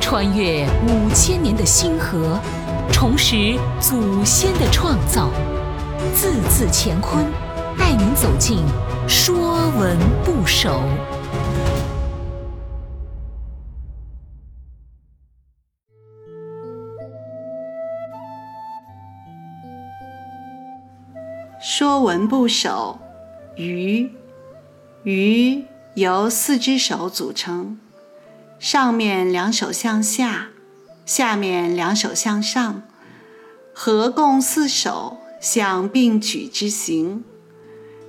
穿越五千年的星河，重拾祖先的创造，字字乾坤，带您走进《说文不首》。《说文部首·鱼》鱼由四只手组成，上面两手向下，下面两手向上，合共四手，向并举之形。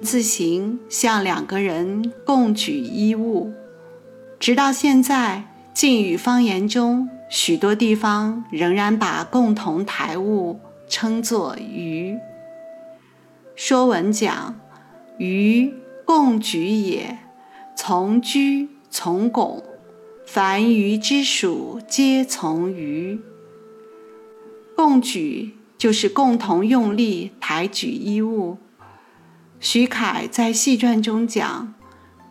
字形像两个人共举一物。直到现在，晋语方言中许多地方仍然把共同抬物称作鱼。《说文》讲：“鱼，共举也。从居，从拱，凡鱼之属，皆从鱼。共举就是共同用力抬举衣物。”徐凯在戏传中讲：“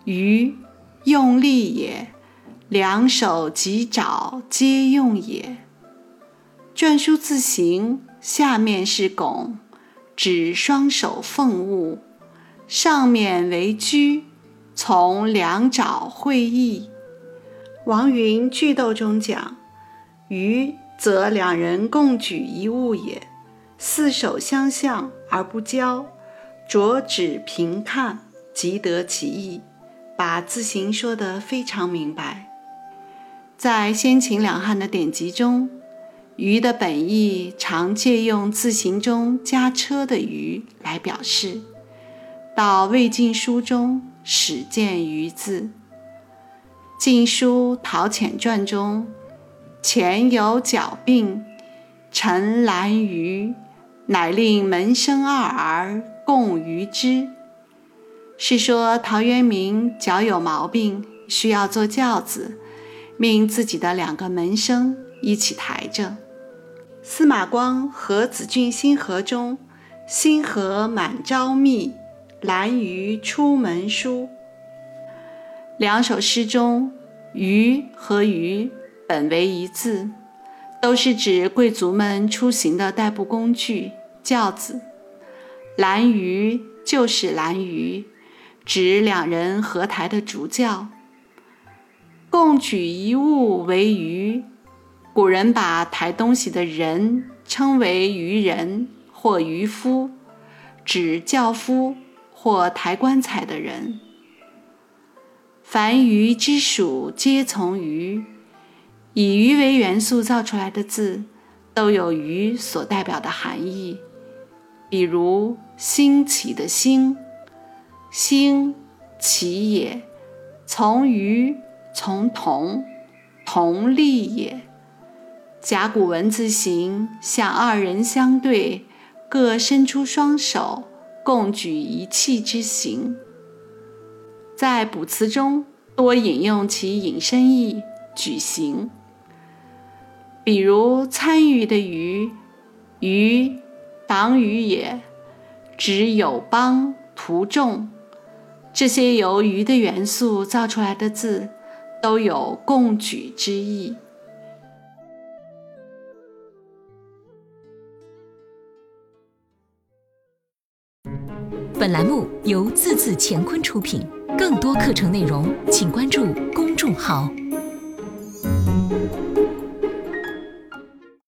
鱼，用力也。两手及爪，皆用也。”篆书字形下面是拱。指双手奉物，上面为居，从两爪会意。王云《句读》中讲：“鱼则两人共举一物也，四手相向而不交，着指平看，即得其意。”把字形说得非常明白。在先秦两汉的典籍中。鱼的本意常借用字形中加车的“鱼”来表示。到魏晋书中始见“鱼”字，《晋书·陶潜传》中前有角病，陈兰鱼，乃令门生二儿共鱼之。是说陶渊明脚有毛病，需要坐轿子，命自己的两个门生一起抬着。司马光《和子俊星河》中，星河满朝密，兰鱼出门书。两首诗中，“鱼”和“鱼”本为一字，都是指贵族们出行的代步工具——轿子。兰鱼就是兰鱼，指两人合抬的竹轿。共举一物为鱼。古人把抬东西的人称为渔人或渔夫，指轿夫或抬棺材的人。凡鱼之属，皆从鱼。以鱼为元素造出来的字，都有鱼所代表的含义。比如“兴起”的“兴”，兴起也；从鱼，从同，同立也。甲骨文字形像二人相对，各伸出双手，共举一器之形。在卜辞中多引用其引申义“举行”，比如参与的“于”，“于”党羽也，指友邦图众。这些由“于”的元素造出来的字，都有共举之意。本栏目由字字乾坤出品，更多课程内容请关注公众号。